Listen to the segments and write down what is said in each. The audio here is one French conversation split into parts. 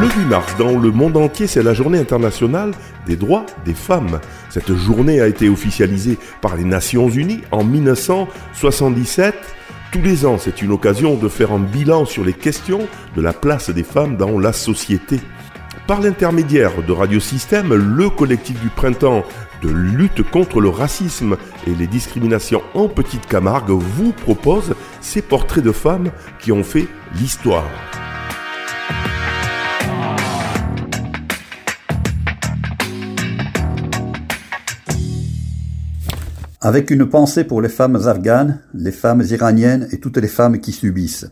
Le 8 mars, dans le monde entier, c'est la journée internationale des droits des femmes. Cette journée a été officialisée par les Nations Unies en 1977. Tous les ans, c'est une occasion de faire un bilan sur les questions de la place des femmes dans la société. Par l'intermédiaire de Radio Système, le collectif du printemps de lutte contre le racisme et les discriminations en Petite Camargue vous propose ces portraits de femmes qui ont fait l'histoire. Avec une pensée pour les femmes afghanes, les femmes iraniennes et toutes les femmes qui subissent.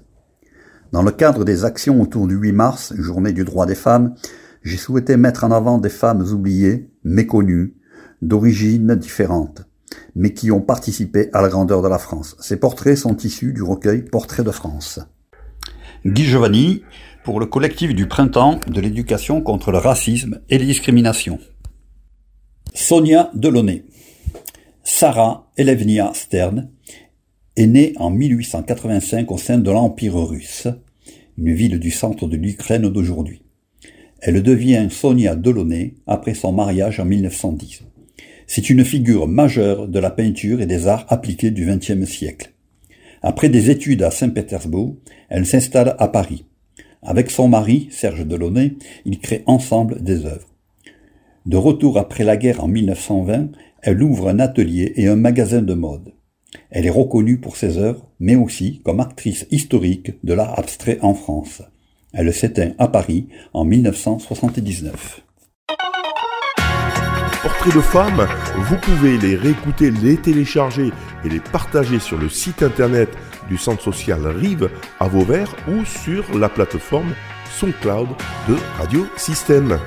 Dans le cadre des actions autour du 8 mars, journée du droit des femmes, j'ai souhaité mettre en avant des femmes oubliées, méconnues, d'origines différentes, mais qui ont participé à la grandeur de la France. Ces portraits sont issus du recueil Portraits de France. Guy Giovanni, pour le collectif du printemps de l'éducation contre le racisme et les discriminations. Sonia Delaunay. Sarah Elevnia Stern est née en 1885 au sein de l'Empire russe, une ville du centre de l'Ukraine d'aujourd'hui. Elle devient Sonia Delaunay après son mariage en 1910. C'est une figure majeure de la peinture et des arts appliqués du XXe siècle. Après des études à Saint-Pétersbourg, elle s'installe à Paris. Avec son mari, Serge Delaunay, ils créent ensemble des œuvres. De retour après la guerre en 1920, elle ouvre un atelier et un magasin de mode. Elle est reconnue pour ses œuvres, mais aussi comme actrice historique de l'art abstrait en France. Elle s'éteint à Paris en 1979 portraits de femmes, vous pouvez les réécouter, les télécharger et les partager sur le site internet du centre social Rive à Vauvert ou sur la plateforme SoundCloud de Radio Système.